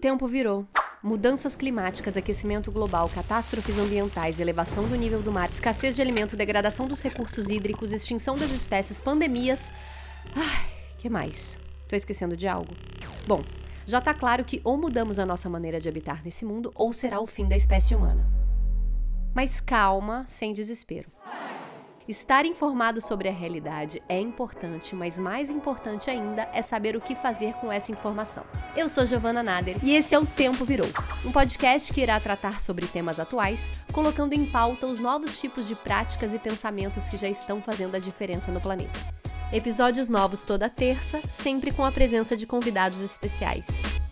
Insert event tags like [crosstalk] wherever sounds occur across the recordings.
tempo virou. Mudanças climáticas, aquecimento global, catástrofes ambientais, elevação do nível do mar, escassez de alimento, degradação dos recursos hídricos, extinção das espécies, pandemias. Ai, que mais? Tô esquecendo de algo? Bom, já tá claro que ou mudamos a nossa maneira de habitar nesse mundo ou será o fim da espécie humana. Mas calma, sem desespero. Estar informado sobre a realidade é importante, mas mais importante ainda é saber o que fazer com essa informação. Eu sou Giovana Nader e esse é o Tempo Virou, um podcast que irá tratar sobre temas atuais, colocando em pauta os novos tipos de práticas e pensamentos que já estão fazendo a diferença no planeta. Episódios novos toda terça, sempre com a presença de convidados especiais.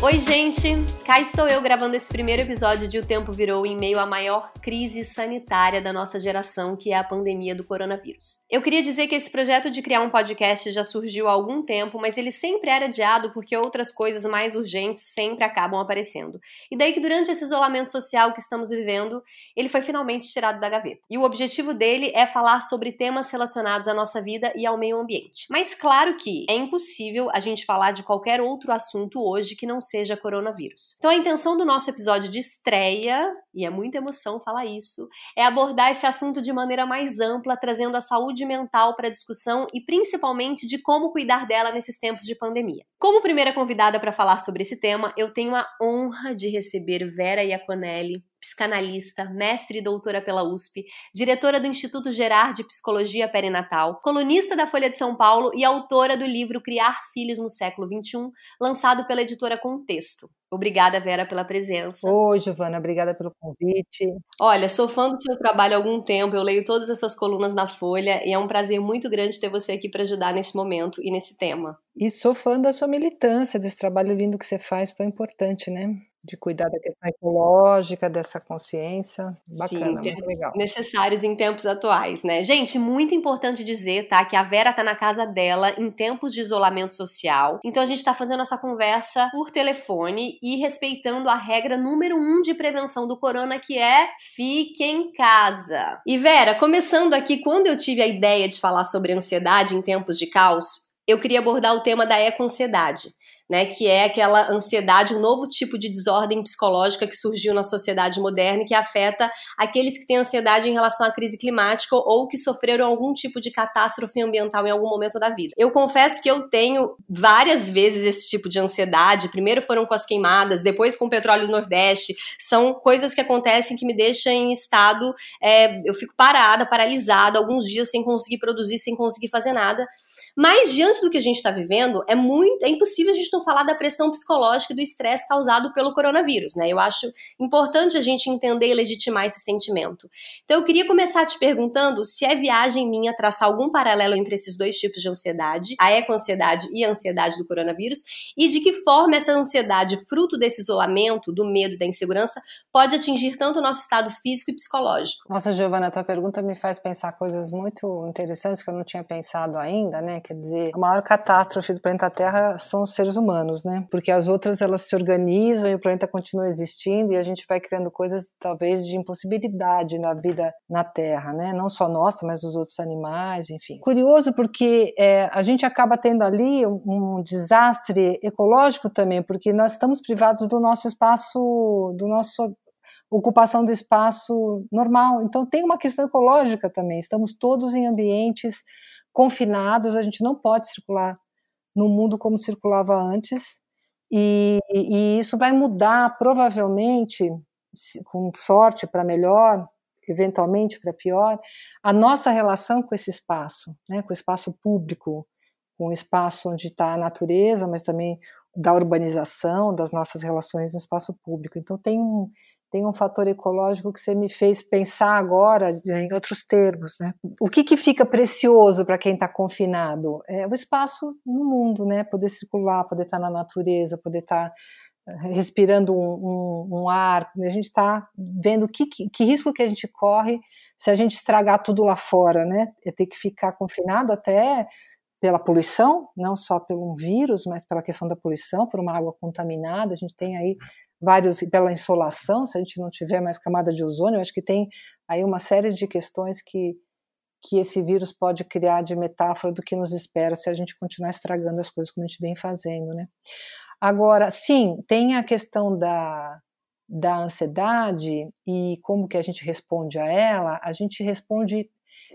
Oi, gente! Cá estou eu gravando esse primeiro episódio de O Tempo Virou em meio à maior crise sanitária da nossa geração, que é a pandemia do coronavírus. Eu queria dizer que esse projeto de criar um podcast já surgiu há algum tempo, mas ele sempre era adiado porque outras coisas mais urgentes sempre acabam aparecendo. E daí que durante esse isolamento social que estamos vivendo, ele foi finalmente tirado da gaveta. E o objetivo dele é falar sobre temas relacionados à nossa vida e ao meio ambiente. Mas claro que é impossível a gente falar de qualquer outro assunto hoje que não seja coronavírus. Então a intenção do nosso episódio de estreia, e é muita emoção falar isso, é abordar esse assunto de maneira mais ampla, trazendo a saúde mental para a discussão e principalmente de como cuidar dela nesses tempos de pandemia. Como primeira convidada para falar sobre esse tema, eu tenho a honra de receber Vera Iaconelli, psicanalista, mestre e doutora pela USP, diretora do Instituto Gerard de Psicologia Perinatal, colunista da Folha de São Paulo e autora do livro Criar Filhos no Século XXI, lançado pela editora Contexto. Obrigada, Vera, pela presença. Oi, Giovana, obrigada pelo convite. Olha, sou fã do seu trabalho há algum tempo, eu leio todas as suas colunas na Folha e é um prazer muito grande ter você aqui para ajudar nesse momento e nesse tema. E sou fã da sua militância, desse trabalho lindo que você faz, tão importante, né? De cuidar da questão ecológica, dessa consciência. Bacana, Sim, muito legal. necessários em tempos atuais, né? Gente, muito importante dizer, tá, que a Vera tá na casa dela em tempos de isolamento social. Então a gente tá fazendo essa conversa por telefone e respeitando a regra número um de prevenção do corona, que é fique em casa. E Vera, começando aqui, quando eu tive a ideia de falar sobre ansiedade em tempos de caos, eu queria abordar o tema da eco-ansiedade né, que é aquela ansiedade, um novo tipo de desordem psicológica que surgiu na sociedade moderna e que afeta aqueles que têm ansiedade em relação à crise climática ou que sofreram algum tipo de catástrofe ambiental em algum momento da vida. Eu confesso que eu tenho várias vezes esse tipo de ansiedade. Primeiro foram com as queimadas, depois com o petróleo do Nordeste. São coisas que acontecem que me deixam em estado, é, eu fico parada, paralisada, alguns dias sem conseguir produzir, sem conseguir fazer nada. Mas diante do que a gente está vivendo, é muito, é impossível a gente não falar da pressão psicológica e do estresse causado pelo coronavírus, né? Eu acho importante a gente entender e legitimar esse sentimento. Então eu queria começar te perguntando se é viagem minha traçar algum paralelo entre esses dois tipos de ansiedade, a eco-ansiedade e a ansiedade do coronavírus, e de que forma essa ansiedade, fruto desse isolamento, do medo, da insegurança, pode atingir tanto o nosso estado físico e psicológico. Nossa, Giovana, a tua pergunta me faz pensar coisas muito interessantes que eu não tinha pensado ainda, né? Quer dizer, a maior catástrofe do planeta Terra são os seres humanos, né? Porque as outras elas se organizam e o planeta continua existindo e a gente vai criando coisas talvez de impossibilidade na vida na Terra, né? Não só nossa, mas dos outros animais, enfim. Curioso porque é, a gente acaba tendo ali um, um desastre ecológico também, porque nós estamos privados do nosso espaço, do nosso ocupação do espaço normal. Então tem uma questão ecológica também. Estamos todos em ambientes confinados, a gente não pode circular no mundo como circulava antes, e, e isso vai mudar provavelmente, com sorte para melhor, eventualmente para pior, a nossa relação com esse espaço, né, com o espaço público, com o espaço onde está a natureza, mas também da urbanização, das nossas relações no espaço público. Então tem um, tem um fator ecológico que você me fez pensar agora em outros termos, né? O que, que fica precioso para quem está confinado? É o espaço no mundo, né? Poder circular, poder estar tá na natureza, poder estar tá eh, respirando um, um, um, ar. A gente está vendo que, que, que, risco que a gente corre se a gente estragar tudo lá fora, né? É ter que ficar confinado até pela poluição, não só pelo um vírus, mas pela questão da poluição, por uma água contaminada. A gente tem aí vários pela insolação, se a gente não tiver mais camada de ozônio, acho que tem aí uma série de questões que que esse vírus pode criar de metáfora do que nos espera se a gente continuar estragando as coisas como a gente vem fazendo, né? Agora, sim, tem a questão da, da ansiedade e como que a gente responde a ela, a gente responde,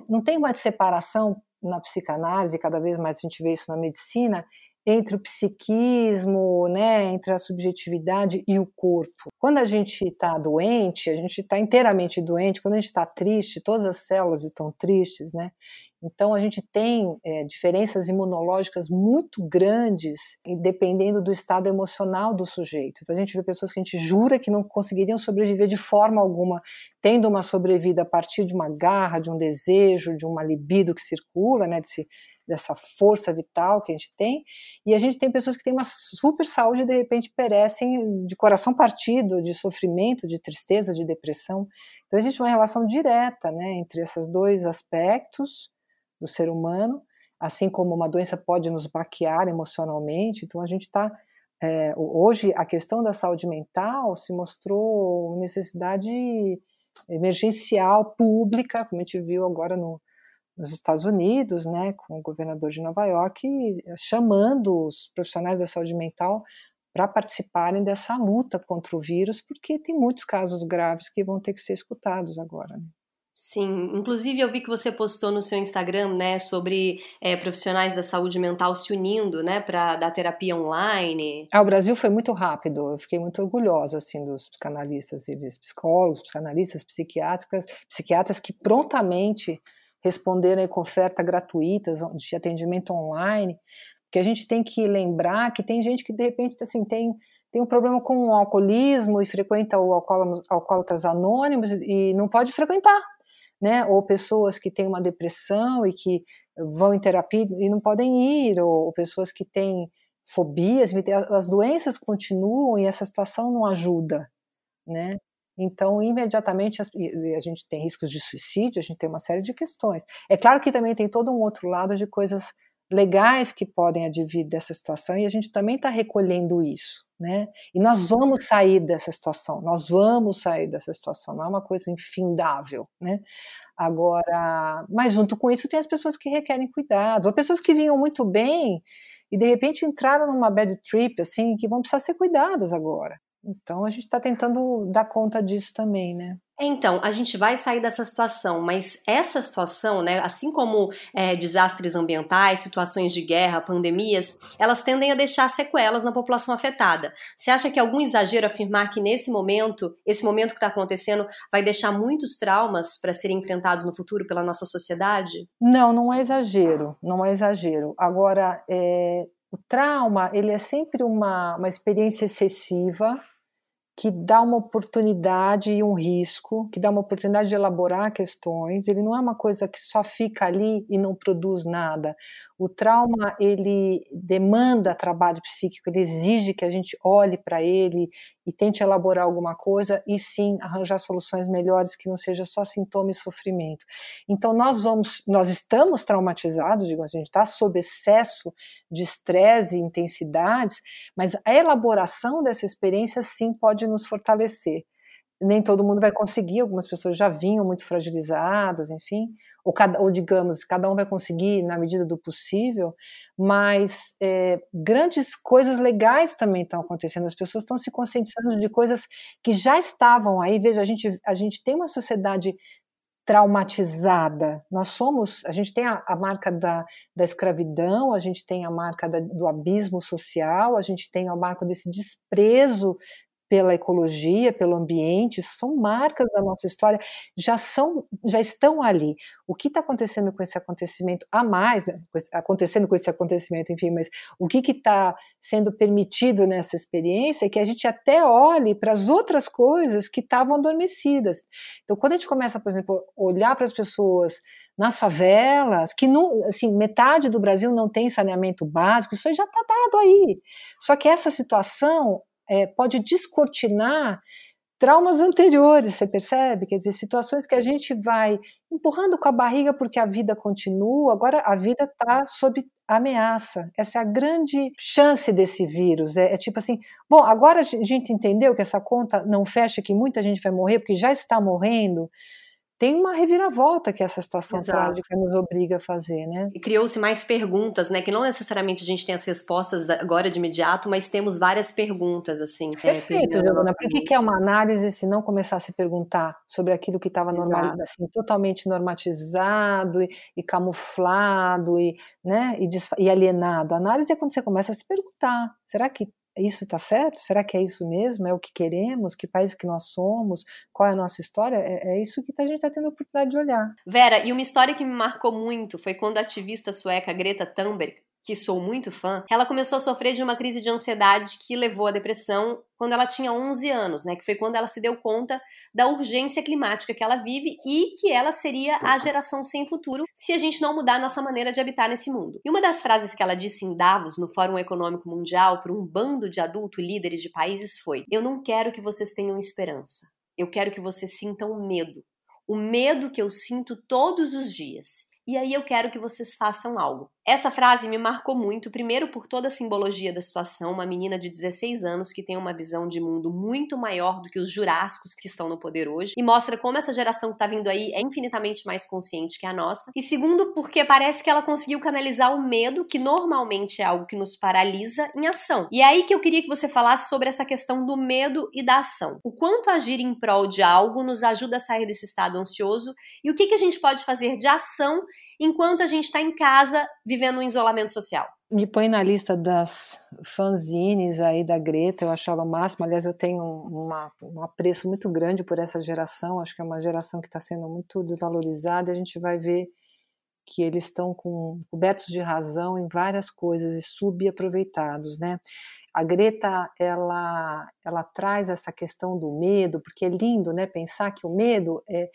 não tem uma separação na psicanálise, cada vez mais a gente vê isso na medicina, entre o psiquismo, né, entre a subjetividade e o corpo. Quando a gente está doente, a gente está inteiramente doente. Quando a gente está triste, todas as células estão tristes, né? Então a gente tem é, diferenças imunológicas muito grandes, dependendo do estado emocional do sujeito. Então a gente vê pessoas que a gente jura que não conseguiriam sobreviver de forma alguma, tendo uma sobrevida a partir de uma garra, de um desejo, de uma libido que circula, né? Desse, dessa força vital que a gente tem, e a gente tem pessoas que têm uma super saúde e de repente perecem de coração partido, de sofrimento, de tristeza, de depressão. Então existe uma relação direta, né, entre esses dois aspectos do ser humano, assim como uma doença pode nos baquear emocionalmente. Então a gente está é, hoje a questão da saúde mental se mostrou necessidade emergencial pública, como a gente viu agora no nos Estados Unidos, né, com o governador de Nova York, chamando os profissionais da saúde mental para participarem dessa luta contra o vírus, porque tem muitos casos graves que vão ter que ser escutados agora. Né? Sim, inclusive eu vi que você postou no seu Instagram, né, sobre é, profissionais da saúde mental se unindo, né, para dar terapia online. Ah, o Brasil foi muito rápido. Eu fiquei muito orgulhosa assim dos psicanalistas e dos psicólogos, psicanalistas, psiquiátricas, psiquiatras que prontamente responderem com oferta gratuitas de atendimento online, porque a gente tem que lembrar que tem gente que de repente assim tem tem um problema com o alcoolismo e frequenta o alcoólatras anônimos e não pode frequentar, né? Ou pessoas que têm uma depressão e que vão em terapia e não podem ir, ou, pessoas que têm fobias, as doenças continuam e essa situação não ajuda, né? Então, imediatamente a gente tem riscos de suicídio, a gente tem uma série de questões. É claro que também tem todo um outro lado de coisas legais que podem advir dessa situação e a gente também está recolhendo isso, né? E nós vamos sair dessa situação, nós vamos sair dessa situação, não é uma coisa infindável, né? Agora, mas junto com isso tem as pessoas que requerem cuidados, ou pessoas que vinham muito bem e de repente entraram numa bad trip, assim, que vão precisar ser cuidadas agora. Então a gente está tentando dar conta disso também, né? Então, a gente vai sair dessa situação, mas essa situação, né, assim como é, desastres ambientais, situações de guerra, pandemias, elas tendem a deixar sequelas na população afetada. Você acha que é algum exagero afirmar que nesse momento, esse momento que está acontecendo, vai deixar muitos traumas para serem enfrentados no futuro pela nossa sociedade? Não, não é exagero, não é exagero. Agora, é, o trauma, ele é sempre uma, uma experiência excessiva, que dá uma oportunidade e um risco, que dá uma oportunidade de elaborar questões. Ele não é uma coisa que só fica ali e não produz nada. O trauma ele demanda trabalho psíquico, ele exige que a gente olhe para ele e tente elaborar alguma coisa e sim arranjar soluções melhores que não seja só sintoma e sofrimento. Então nós vamos, nós estamos traumatizados, digo, a gente está sob excesso de estresse e intensidades, mas a elaboração dessa experiência sim pode pode nos fortalecer. Nem todo mundo vai conseguir, algumas pessoas já vinham muito fragilizadas, enfim, ou, cada, ou digamos, cada um vai conseguir na medida do possível, mas é, grandes coisas legais também estão acontecendo, as pessoas estão se conscientizando de coisas que já estavam aí. Veja, a gente, a gente tem uma sociedade traumatizada. Nós somos, a gente tem a, a marca da, da, escravidão, a gente tem a marca da, do abismo social, a gente tem a marca desse desprezo pela ecologia, pelo ambiente, são marcas da nossa história, já são, já estão ali. O que está acontecendo com esse acontecimento a mais, né? acontecendo com esse acontecimento, enfim, mas o que está sendo permitido nessa experiência é que a gente até olhe para as outras coisas que estavam adormecidas. Então, quando a gente começa, por exemplo, a olhar para as pessoas nas favelas, que assim, metade do Brasil não tem saneamento básico, isso já está dado aí. Só que essa situação é, pode descortinar traumas anteriores, você percebe? Quer dizer, situações que a gente vai empurrando com a barriga porque a vida continua, agora a vida está sob ameaça. Essa é a grande chance desse vírus. É, é, tipo assim, bom, agora a gente entendeu que essa conta não fecha, que muita gente vai morrer porque já está morrendo. Tem uma reviravolta que essa situação Exato. trágica nos obriga a fazer, né? E criou-se mais perguntas, né? Que não necessariamente a gente tem as respostas agora de imediato, mas temos várias perguntas, assim. É, Perfeito, é, Giovana. Por que é uma análise se não começar a se perguntar sobre aquilo que estava normal, assim, totalmente normatizado e, e camuflado e, né, e, e alienado? A análise é quando você começa a se perguntar: será que isso está certo? Será que é isso mesmo? É o que queremos? Que país que nós somos? Qual é a nossa história? É, é isso que a gente está tendo a oportunidade de olhar. Vera, e uma história que me marcou muito foi quando a ativista sueca Greta Thunberg que sou muito fã, ela começou a sofrer de uma crise de ansiedade que levou à depressão quando ela tinha 11 anos, né? Que foi quando ela se deu conta da urgência climática que ela vive e que ela seria a geração sem futuro se a gente não mudar nossa maneira de habitar nesse mundo. E uma das frases que ela disse em Davos, no Fórum Econômico Mundial, para um bando de adultos líderes de países foi: Eu não quero que vocês tenham esperança. Eu quero que vocês sintam medo. O medo que eu sinto todos os dias. E aí eu quero que vocês façam algo. Essa frase me marcou muito, primeiro por toda a simbologia da situação, uma menina de 16 anos que tem uma visão de mundo muito maior do que os jurássicos que estão no poder hoje, e mostra como essa geração que está vindo aí é infinitamente mais consciente que a nossa. E segundo, porque parece que ela conseguiu canalizar o medo, que normalmente é algo que nos paralisa, em ação. E é aí que eu queria que você falasse sobre essa questão do medo e da ação. O quanto agir em prol de algo nos ajuda a sair desse estado ansioso e o que, que a gente pode fazer de ação enquanto a gente está em casa vivendo um isolamento social? Me põe na lista das fanzines aí da Greta, eu acho ela o máximo. Aliás, eu tenho uma, um apreço muito grande por essa geração, acho que é uma geração que está sendo muito desvalorizada. A gente vai ver que eles estão cobertos de razão em várias coisas e subaproveitados, né? A Greta, ela, ela traz essa questão do medo, porque é lindo, né? Pensar que o medo é,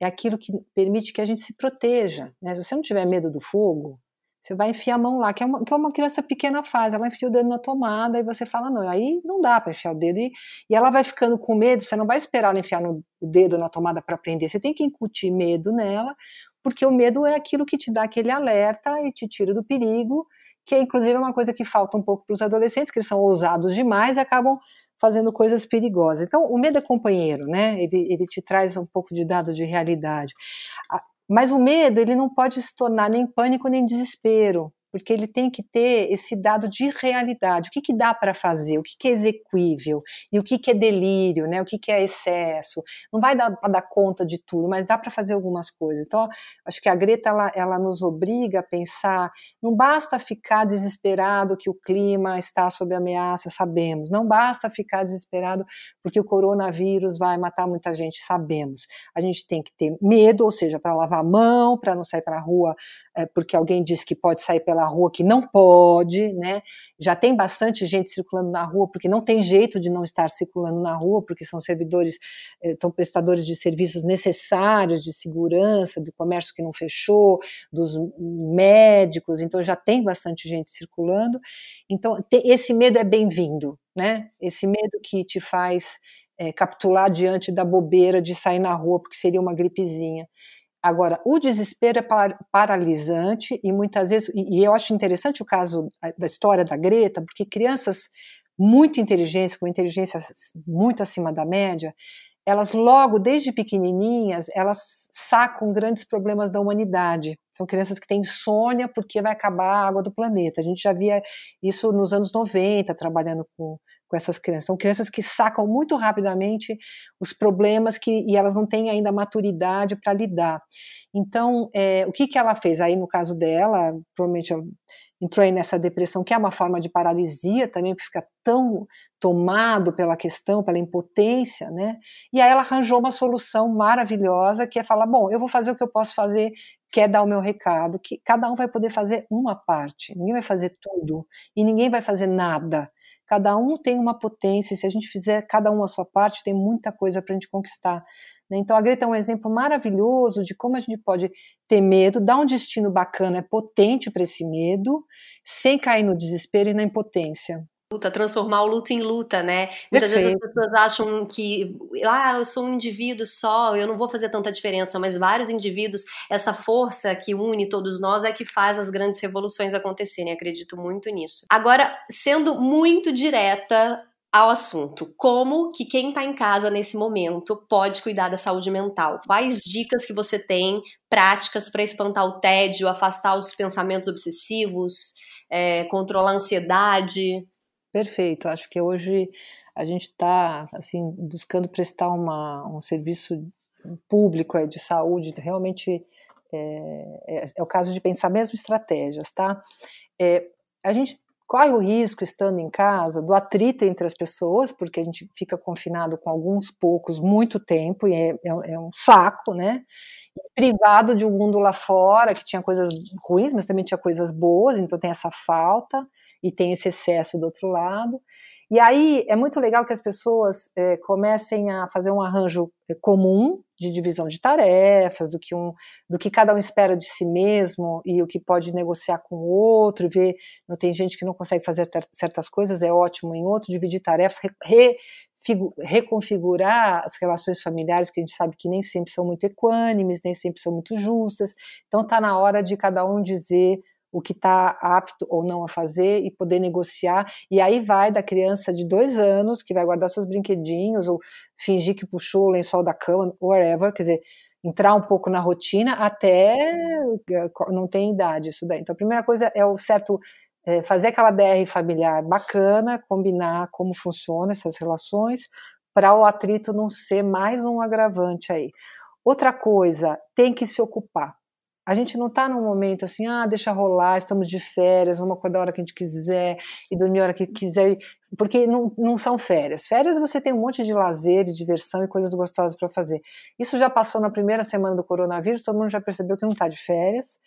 é aquilo que permite que a gente se proteja. Né? Se você não tiver medo do fogo, você vai enfiar a mão lá, que é uma, que é uma criança pequena faz, ela enfia o dedo na tomada e você fala, não, aí não dá para enfiar o dedo. E, e ela vai ficando com medo, você não vai esperar ela enfiar no, o dedo na tomada para aprender, você tem que incutir medo nela, porque o medo é aquilo que te dá aquele alerta e te tira do perigo, que é inclusive uma coisa que falta um pouco para os adolescentes, que eles são ousados demais e acabam fazendo coisas perigosas. Então, o medo é companheiro, né? Ele, ele te traz um pouco de dado de realidade. Mas o medo, ele não pode se tornar nem pânico nem desespero porque ele tem que ter esse dado de realidade. O que, que dá para fazer? O que, que é execuível? E o que, que é delírio? Né? O que, que é excesso? Não vai dar para dar conta de tudo, mas dá para fazer algumas coisas. Então, acho que a Greta ela, ela nos obriga a pensar. Não basta ficar desesperado que o clima está sob ameaça, sabemos. Não basta ficar desesperado porque o coronavírus vai matar muita gente, sabemos. A gente tem que ter medo, ou seja, para lavar a mão, para não sair para a rua é, porque alguém disse que pode sair pela pela rua que não pode, né? Já tem bastante gente circulando na rua, porque não tem jeito de não estar circulando na rua, porque são servidores, são eh, prestadores de serviços necessários de segurança, do comércio que não fechou, dos médicos, então já tem bastante gente circulando. Então, esse medo é bem-vindo, né? Esse medo que te faz é, capitular diante da bobeira de sair na rua porque seria uma gripezinha. Agora, o desespero é paralisante e muitas vezes, e eu acho interessante o caso da história da Greta, porque crianças muito inteligentes, com inteligência muito acima da média, elas logo, desde pequenininhas, elas sacam grandes problemas da humanidade. São crianças que têm insônia porque vai acabar a água do planeta. A gente já via isso nos anos 90, trabalhando com, com essas crianças. São crianças que sacam muito rapidamente os problemas que, e elas não têm ainda maturidade para lidar. Então, é, o que, que ela fez? Aí, no caso dela, provavelmente entrou aí nessa depressão, que é uma forma de paralisia também, porque fica tão tomado pela questão, pela impotência, né? E aí ela arranjou uma solução maravilhosa, que é falar, bom, eu vou fazer o que eu posso fazer, que é dar o meu recado, que cada um vai poder fazer uma parte, ninguém vai fazer tudo, e ninguém vai fazer nada. Cada um tem uma potência, se a gente fizer cada um a sua parte, tem muita coisa para a gente conquistar. Né? Então a Greta é um exemplo maravilhoso de como a gente pode ter medo, dar um destino bacana, potente para esse medo, sem cair no desespero e na impotência luta, transformar o luto em luta, né? Muitas Perfeito. vezes as pessoas acham que, ah, eu sou um indivíduo só, eu não vou fazer tanta diferença, mas vários indivíduos, essa força que une todos nós é que faz as grandes revoluções acontecerem, acredito muito nisso. Agora, sendo muito direta, ao assunto. Como que quem está em casa nesse momento pode cuidar da saúde mental? Quais dicas que você tem, práticas para espantar o tédio, afastar os pensamentos obsessivos, é, controlar a ansiedade? Perfeito. Acho que hoje a gente está assim buscando prestar uma, um serviço público de saúde. Realmente é, é, é, o caso de pensar mesmo estratégias, tá? É, a gente corre o risco, estando em casa, do atrito entre as pessoas, porque a gente fica confinado com alguns poucos muito tempo, e é, é, é um saco, né? Privado de um mundo lá fora, que tinha coisas ruins, mas também tinha coisas boas, então tem essa falta, e tem esse excesso do outro lado. E aí é muito legal que as pessoas é, comecem a fazer um arranjo é, comum de divisão de tarefas, do que, um, do que cada um espera de si mesmo e o que pode negociar com o outro, ver, não tem gente que não consegue fazer certas coisas, é ótimo em outro, dividir tarefas, re, reconfigurar as relações familiares, que a gente sabe que nem sempre são muito equânimes, nem sempre são muito justas, então está na hora de cada um dizer o que está apto ou não a fazer e poder negociar. E aí vai da criança de dois anos, que vai guardar seus brinquedinhos ou fingir que puxou o lençol da cama, whatever, quer dizer, entrar um pouco na rotina até eh, não tem idade isso daí. Então a primeira coisa é o certo é, fazer aquela DR familiar bacana, combinar como funciona essas relações para o atrito não ser mais um agravante aí. Outra coisa, tem que se ocupar. A gente não está num momento assim, ah, deixa rolar, estamos de férias, vamos acordar a hora que a gente quiser e dormir a hora que quiser, porque não, não são férias. Férias você tem um monte de lazer, de diversão e coisas gostosas para fazer. Isso já passou na primeira semana do coronavírus, todo mundo já percebeu que não está de férias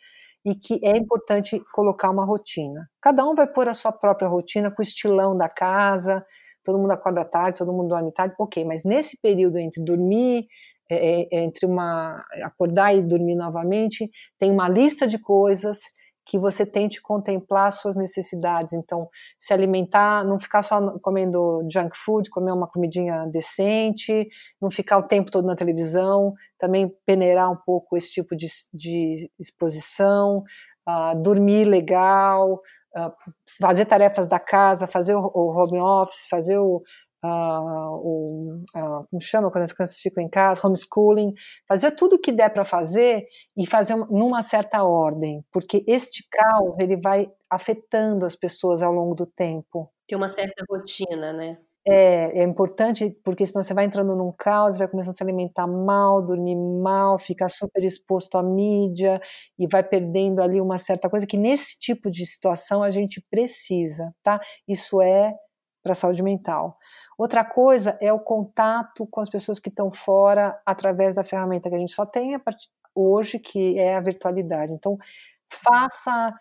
e que é importante colocar uma rotina. Cada um vai pôr a sua própria rotina com o estilão da casa, todo mundo acorda tarde, todo mundo dorme tarde, ok, mas nesse período entre dormir é, é, é, entre uma acordar e dormir novamente, tem uma lista de coisas que você tente contemplar suas necessidades. Então, se alimentar, não ficar só comendo junk food, comer uma comidinha decente, não ficar o tempo todo na televisão, também peneirar um pouco esse tipo de, de exposição, uh, dormir legal, uh, fazer tarefas da casa, fazer o, o home office, fazer o, uh, o, uh, como chama quando as crianças ficam em casa, homeschooling, fazer tudo o que der para fazer e fazer numa certa ordem, porque este caos ele vai afetando as pessoas ao longo do tempo. Tem uma certa rotina, né? É, é importante porque senão você vai entrando num caos, vai começando a se alimentar mal, dormir mal, ficar super exposto à mídia e vai perdendo ali uma certa coisa que nesse tipo de situação a gente precisa, tá? Isso é para a saúde mental. Outra coisa é o contato com as pessoas que estão fora através da ferramenta que a gente só tem hoje, que é a virtualidade. Então, faça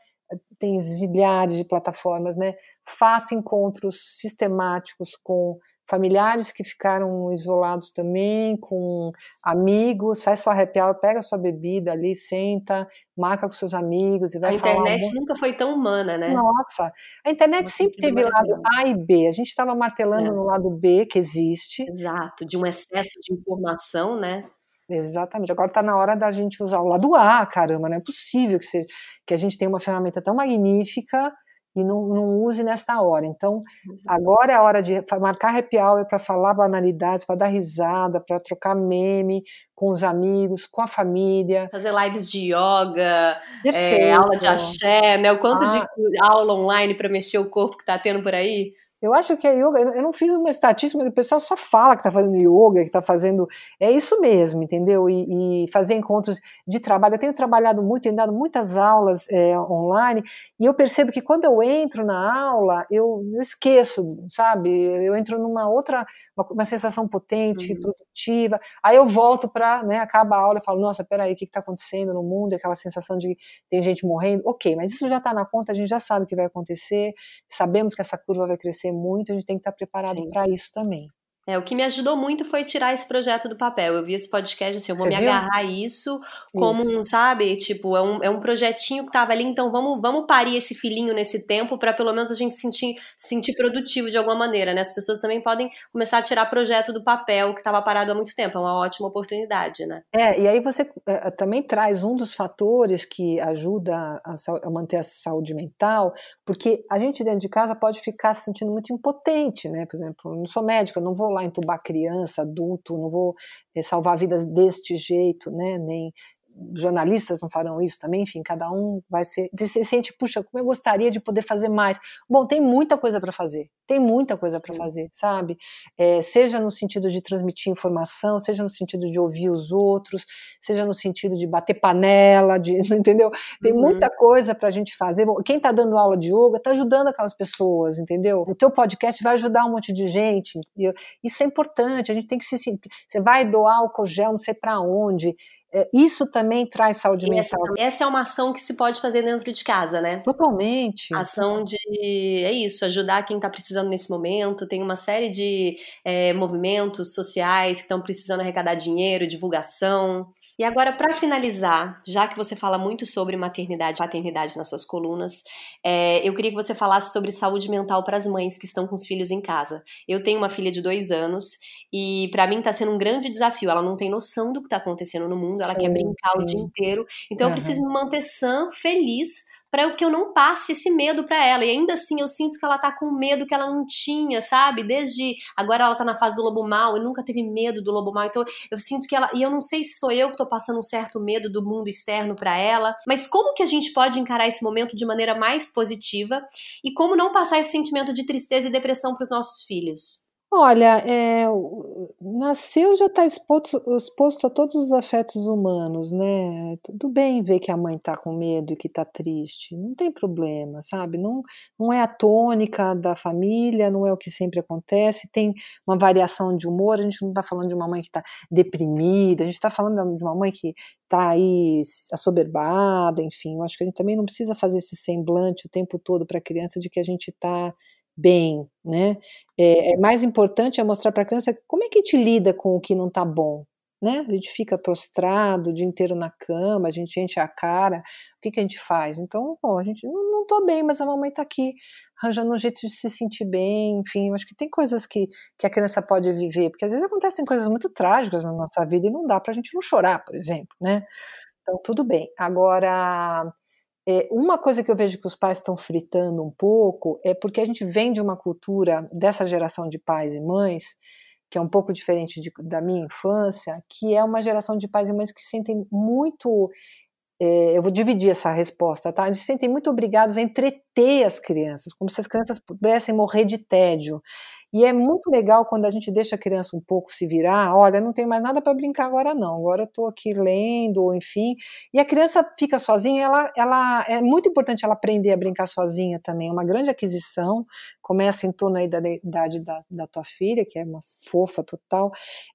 tem zilhares de plataformas, né? Faça encontros sistemáticos com familiares que ficaram isolados também, com amigos, faz sua happy hour, pega sua bebida ali, senta, marca com seus amigos e vai A internet nunca foi tão humana, né? Nossa, a internet Nossa, sempre teve lado A e B, a gente estava martelando é. no lado B, que existe. Exato, de um excesso de informação, né? Exatamente. Agora está na hora da gente usar o lado A, caramba, não é possível que, seja, que a gente tenha uma ferramenta tão magnífica e não, não use nesta hora. Então, uhum. agora é a hora de marcar happy hour para falar banalidades, para dar risada, para trocar meme com os amigos, com a família. Fazer lives de yoga, é, aula de axé, né? O quanto ah. de aula online para mexer o corpo que está tendo por aí. Eu acho que a yoga, eu não fiz uma estatística, mas o pessoal só fala que está fazendo yoga, que está fazendo. É isso mesmo, entendeu? E, e, fazer encontros de trabalho. Eu tenho trabalhado muito, tenho dado muitas aulas é, online, e eu percebo que quando eu entro na aula, eu, eu esqueço, sabe? Eu entro numa outra, uma, uma sensação potente, uhum. produtiva. Aí eu volto para, né, acaba a aula e falo, nossa, peraí, o que está acontecendo no mundo? Aquela sensação de tem gente morrendo. Ok, mas isso já está na conta, a gente já sabe o que vai acontecer, sabemos que essa curva vai crescer muito, a gente tem que estar preparado para isso também. É, o que me ajudou muito foi tirar esse projeto do papel. Eu vi esse podcast assim, eu vou Você me viu? agarrar a isso como, isso. sabe, tipo, é um, é um projetinho que tava ali, então vamos, vamos parir esse filhinho nesse tempo para pelo menos a gente sentir, sentir produtivo de alguma maneira, né? As pessoas também podem começar a tirar projeto do papel que estava parado há muito tempo, é uma ótima oportunidade, né? É, e aí você é, também traz um dos fatores que ajuda a, a manter a saúde mental, porque a gente dentro de casa pode ficar se sentindo muito impotente, né? Por exemplo, eu não sou médica, eu não vou lá entubar criança, adulto, não vou é, salvar vidas deste jeito, né? Nem jornalistas não farão isso também, enfim, cada um vai ser. Você sente, puxa, como eu gostaria de poder fazer mais. Bom, tem muita coisa para fazer, tem muita coisa para fazer, sabe? É, seja no sentido de transmitir informação, seja no sentido de ouvir os outros, seja no sentido de bater panela, de, [laughs] entendeu? Tem uhum. muita coisa para a gente fazer. Bom, quem está dando aula de yoga está ajudando aquelas pessoas, entendeu? O teu podcast vai ajudar um monte de gente. Isso é importante, a gente tem que se. Você vai doar álcool gel, não sei para onde isso também traz saúde essa, mental. Essa é uma ação que se pode fazer dentro de casa, né? Totalmente. Ação de. É isso, ajudar quem está precisando nesse momento. Tem uma série de é, movimentos sociais que estão precisando arrecadar dinheiro, divulgação. E agora, para finalizar, já que você fala muito sobre maternidade e paternidade nas suas colunas, é, eu queria que você falasse sobre saúde mental para as mães que estão com os filhos em casa. Eu tenho uma filha de dois anos e para mim está sendo um grande desafio. Ela não tem noção do que está acontecendo no mundo, ela sim, quer brincar sim. o dia inteiro. Então uhum. eu preciso me manter sã, feliz para que eu não passe esse medo para ela. E ainda assim eu sinto que ela tá com medo que ela não tinha, sabe? Desde agora ela tá na fase do lobo mal, e nunca teve medo do lobo mal. Então eu sinto que ela, e eu não sei se sou eu que tô passando um certo medo do mundo externo para ela, mas como que a gente pode encarar esse momento de maneira mais positiva e como não passar esse sentimento de tristeza e depressão para os nossos filhos? Olha, é, nasceu já está exposto, exposto a todos os afetos humanos, né? Tudo bem ver que a mãe está com medo e que está triste, não tem problema, sabe? Não, não é a tônica da família, não é o que sempre acontece, tem uma variação de humor, a gente não está falando de uma mãe que está deprimida, a gente está falando de uma mãe que está aí assoberbada, enfim, eu acho que a gente também não precisa fazer esse semblante o tempo todo para a criança de que a gente está bem, né? É, é mais importante é mostrar para a criança como é que a gente lida com o que não está bom, né? A gente fica prostrado o dia inteiro na cama, a gente enche a cara, o que, que a gente faz? Então, bom, a gente não, não tô bem, mas a mamãe está aqui arranjando um jeito de se sentir bem, enfim, acho que tem coisas que, que a criança pode viver, porque às vezes acontecem coisas muito trágicas na nossa vida e não dá para a gente não chorar, por exemplo, né? Então, tudo bem. Agora, é, uma coisa que eu vejo que os pais estão fritando um pouco é porque a gente vem de uma cultura dessa geração de pais e mães, que é um pouco diferente de, da minha infância, que é uma geração de pais e mães que se sentem muito. É, eu vou dividir essa resposta, tá? Eles se sentem muito obrigados a entreter as crianças, como se as crianças pudessem morrer de tédio. E é muito legal quando a gente deixa a criança um pouco se virar, olha, não tem mais nada para brincar agora não, agora eu estou aqui lendo, enfim, e a criança fica sozinha, ela, ela é muito importante ela aprender a brincar sozinha também, é uma grande aquisição, começa em torno aí da idade da, da tua filha, que é uma fofa total,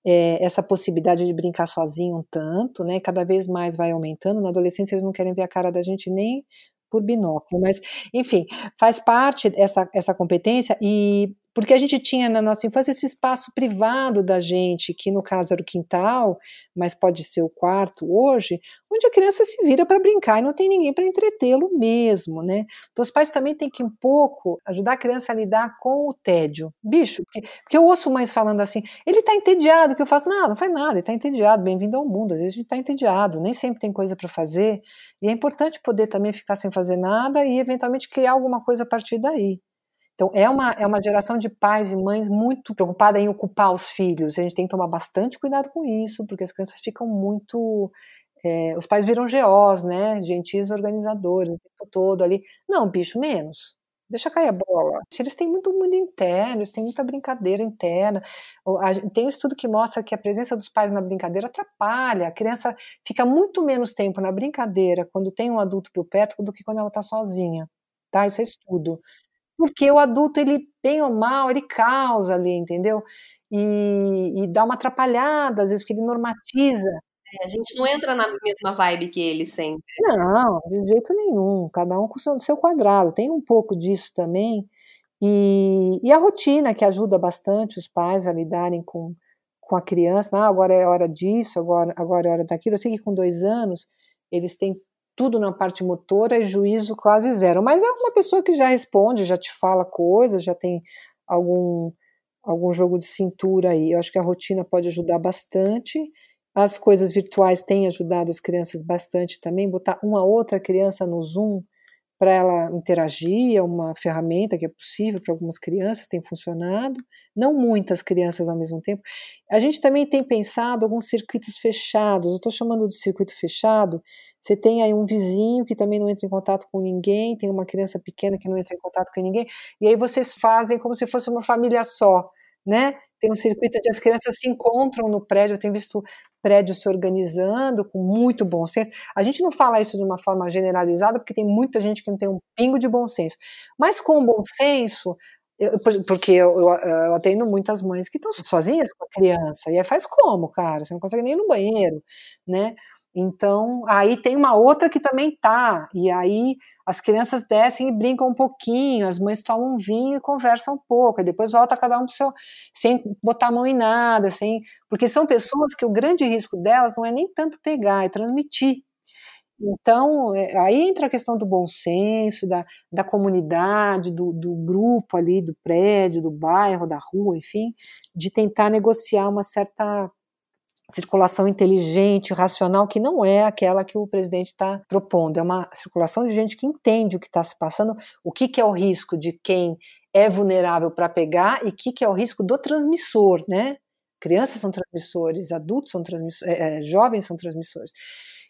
é, essa possibilidade de brincar sozinho um tanto, né, cada vez mais vai aumentando, na adolescência eles não querem ver a cara da gente nem por binóculo, mas enfim, faz parte essa, essa competência e porque a gente tinha na nossa infância esse espaço privado da gente, que no caso era o quintal, mas pode ser o quarto hoje, onde a criança se vira para brincar e não tem ninguém para entretê-lo mesmo, né? Então os pais também têm que um pouco ajudar a criança a lidar com o tédio. Bicho, porque, porque eu ouço mães falando assim, ele está entediado, que eu faço, nada, não faz nada, ele está entediado, bem-vindo ao mundo, às vezes a gente está entediado, nem sempre tem coisa para fazer, e é importante poder também ficar sem fazer nada e eventualmente criar alguma coisa a partir daí. Então, é uma, é uma geração de pais e mães muito preocupada em ocupar os filhos. A gente tem que tomar bastante cuidado com isso, porque as crianças ficam muito. É, os pais viram GOs, né? Gentis organizadores o tempo todo ali. Não, bicho, menos. Deixa cair a bola. Eles têm muito mundo interno, eles têm muita brincadeira interna. Tem um estudo que mostra que a presença dos pais na brincadeira atrapalha. A criança fica muito menos tempo na brincadeira quando tem um adulto por perto do que quando ela está sozinha. Tá? Isso é estudo porque o adulto, ele, bem ou mal, ele causa ali, entendeu? E, e dá uma atrapalhada, às vezes, porque ele normatiza. É, a gente não entra na mesma vibe que ele sempre. Não, de jeito nenhum. Cada um com o seu, quadrado. Tem um pouco disso também, E, e a rotina, que ajuda bastante os pais a lidarem com, com a criança, ah, agora é hora disso, agora, agora é hora daquilo. Eu sei que com dois anos eles têm tudo na parte motora e juízo quase zero. Mas é uma pessoa que já responde, já te fala coisas, já tem algum, algum jogo de cintura aí. Eu acho que a rotina pode ajudar bastante. As coisas virtuais têm ajudado as crianças bastante também. Botar uma outra criança no Zoom para ela interagir, é uma ferramenta que é possível para algumas crianças, tem funcionado, não muitas crianças ao mesmo tempo. A gente também tem pensado alguns circuitos fechados, eu estou chamando de circuito fechado, você tem aí um vizinho que também não entra em contato com ninguém, tem uma criança pequena que não entra em contato com ninguém, e aí vocês fazem como se fosse uma família só, né? Tem um circuito de as crianças se encontram no prédio, eu tenho visto prédios se organizando com muito bom senso. A gente não fala isso de uma forma generalizada, porque tem muita gente que não tem um pingo de bom senso. Mas com bom senso, eu, porque eu, eu, eu, atendo muitas mães que estão sozinhas com a criança, e aí faz como, cara? Você não consegue nem ir no banheiro, né? Então, aí tem uma outra que também tá, e aí as crianças descem e brincam um pouquinho, as mães tomam um vinho e conversam um pouco, e depois volta cada um pro seu, sem botar a mão em nada, sem, porque são pessoas que o grande risco delas não é nem tanto pegar, é transmitir. Então, é, aí entra a questão do bom senso, da, da comunidade, do, do grupo ali, do prédio, do bairro, da rua, enfim, de tentar negociar uma certa circulação inteligente, racional, que não é aquela que o presidente está propondo. É uma circulação de gente que entende o que está se passando, o que, que, é o risco de quem é vulnerável para pegar e o que, que, é o risco do transmissor, né? Crianças são transmissores, adultos são transmissores, é, é, jovens são transmissores.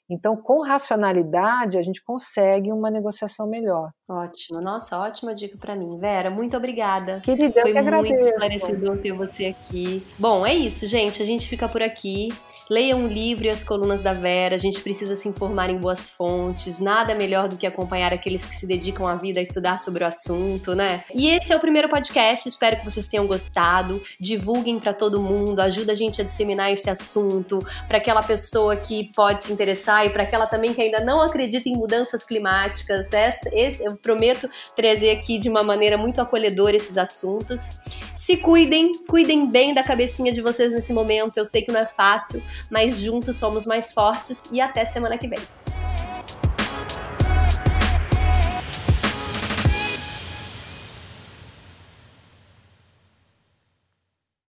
Então, com racionalidade, a gente consegue uma negociação melhor. Ótimo, nossa, ótima dica para mim. Vera, muito obrigada. Querida, Foi eu muito agradeço. esclarecedor ter você aqui. Bom, é isso, gente. A gente fica por aqui. Leiam o livro e as colunas da Vera. A gente precisa se informar em boas fontes. Nada melhor do que acompanhar aqueles que se dedicam a vida a estudar sobre o assunto, né? E esse é o primeiro podcast. Espero que vocês tenham gostado. Divulguem para todo mundo. Ajuda a gente a disseminar esse assunto para aquela pessoa que pode se interessar e para aquela também que ainda não acredita em mudanças climáticas. Esse, esse, eu prometo trazer aqui de uma maneira muito acolhedora esses assuntos. Se cuidem, cuidem bem da cabecinha de vocês nesse momento. Eu sei que não é fácil, mas juntos somos mais fortes e até semana que vem.